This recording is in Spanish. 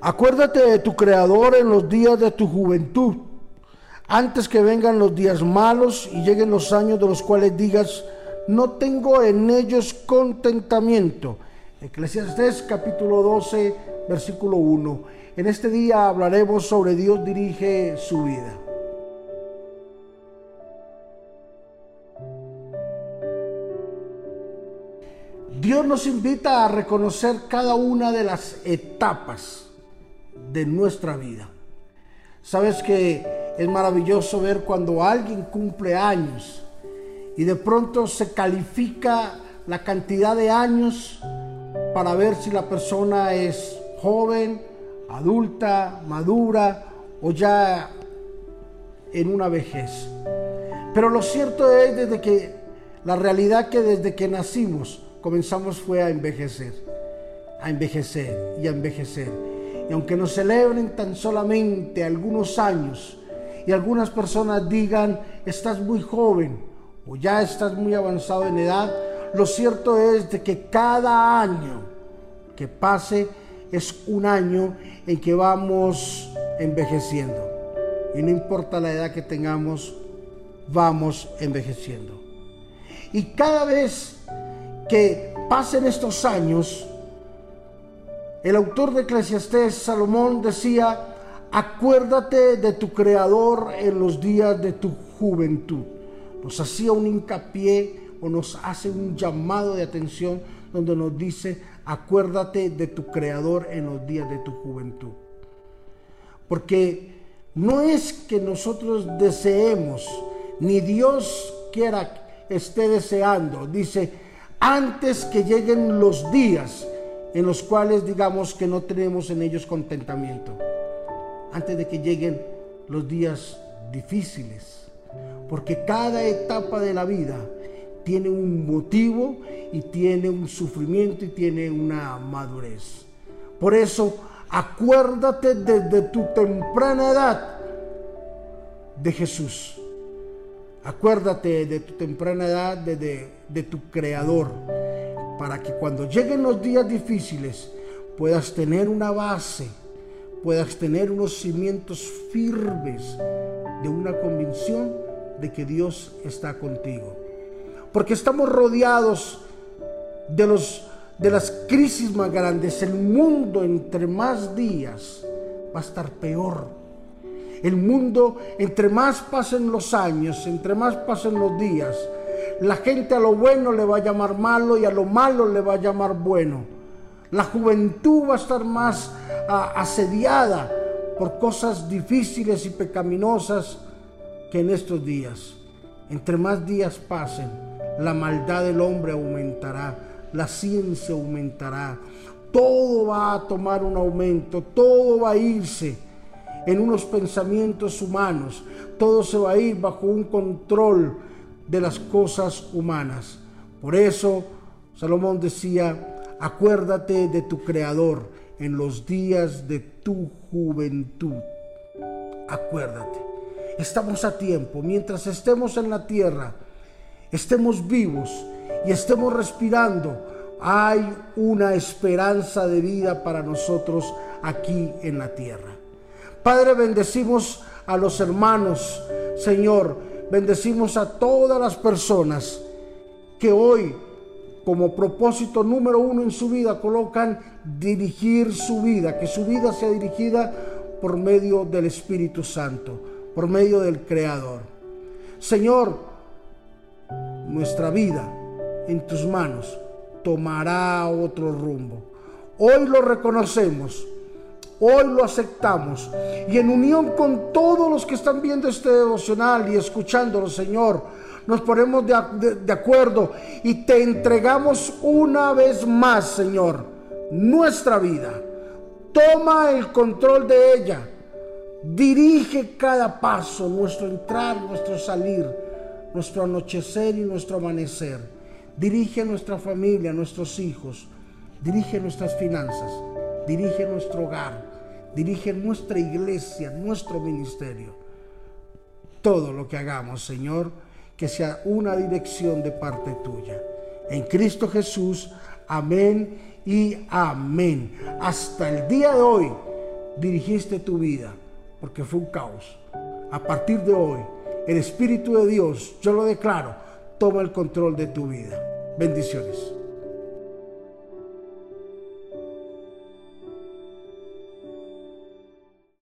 Acuérdate de tu Creador en los días de tu juventud, antes que vengan los días malos y lleguen los años de los cuales digas, no tengo en ellos contentamiento. Eclesiastés capítulo 12, versículo 1. En este día hablaremos sobre Dios dirige su vida. Dios nos invita a reconocer cada una de las etapas de nuestra vida. Sabes que es maravilloso ver cuando alguien cumple años y de pronto se califica la cantidad de años para ver si la persona es joven, adulta, madura o ya en una vejez. Pero lo cierto es desde que la realidad que desde que nacimos comenzamos fue a envejecer, a envejecer y a envejecer. Y aunque nos celebren tan solamente algunos años y algunas personas digan, estás muy joven o ya estás muy avanzado en edad, lo cierto es de que cada año que pase es un año en que vamos envejeciendo. Y no importa la edad que tengamos, vamos envejeciendo. Y cada vez que pasen estos años, el autor de Eclesiastés, Salomón, decía, acuérdate de tu Creador en los días de tu juventud. Nos hacía un hincapié o nos hace un llamado de atención donde nos dice, acuérdate de tu Creador en los días de tu juventud. Porque no es que nosotros deseemos, ni Dios quiera, esté deseando. Dice, antes que lleguen los días en los cuales digamos que no tenemos en ellos contentamiento. Antes de que lleguen los días difíciles. Porque cada etapa de la vida tiene un motivo y tiene un sufrimiento y tiene una madurez. Por eso, acuérdate desde tu temprana edad de Jesús. Acuérdate de tu temprana edad de, de, tu Creador, para que cuando lleguen los días difíciles puedas tener una base, puedas tener unos cimientos firmes de una convicción de que Dios está contigo porque estamos rodeados de, los, de las crisis más grandes. El mundo entre más días va a estar peor. El mundo, entre más pasen los años, entre más pasen los días, la gente a lo bueno le va a llamar malo y a lo malo le va a llamar bueno. La juventud va a estar más asediada por cosas difíciles y pecaminosas que en estos días. Entre más días pasen, la maldad del hombre aumentará, la ciencia aumentará, todo va a tomar un aumento, todo va a irse en unos pensamientos humanos, todo se va a ir bajo un control de las cosas humanas. Por eso Salomón decía, acuérdate de tu Creador en los días de tu juventud. Acuérdate, estamos a tiempo, mientras estemos en la tierra, estemos vivos y estemos respirando, hay una esperanza de vida para nosotros aquí en la tierra. Padre, bendecimos a los hermanos, Señor, bendecimos a todas las personas que hoy como propósito número uno en su vida colocan dirigir su vida, que su vida sea dirigida por medio del Espíritu Santo, por medio del Creador. Señor, nuestra vida en tus manos tomará otro rumbo. Hoy lo reconocemos, hoy lo aceptamos y en unión con todos los que están viendo este devocional y escuchándolo, Señor, nos ponemos de, acuerdo y te entregamos una vez más, Señor, nuestra vida. Toma el control de ella. Dirige cada paso, nuestro entrar, nuestro salir nuestro anochecer y nuestro amanecer. Dirige nuestra familia, nuestros hijos. Dirige nuestras finanzas. Dirige nuestro hogar. Dirige nuestra iglesia, nuestro ministerio. Todo lo que hagamos, Señor, que sea una dirección de parte tuya. En Cristo Jesús, amén y amén. Hasta el día de hoy dirigiste tu vida, porque fue un caos. A partir de hoy, el Espíritu de Dios, yo lo declaro, toma el control de tu vida. Bendiciones.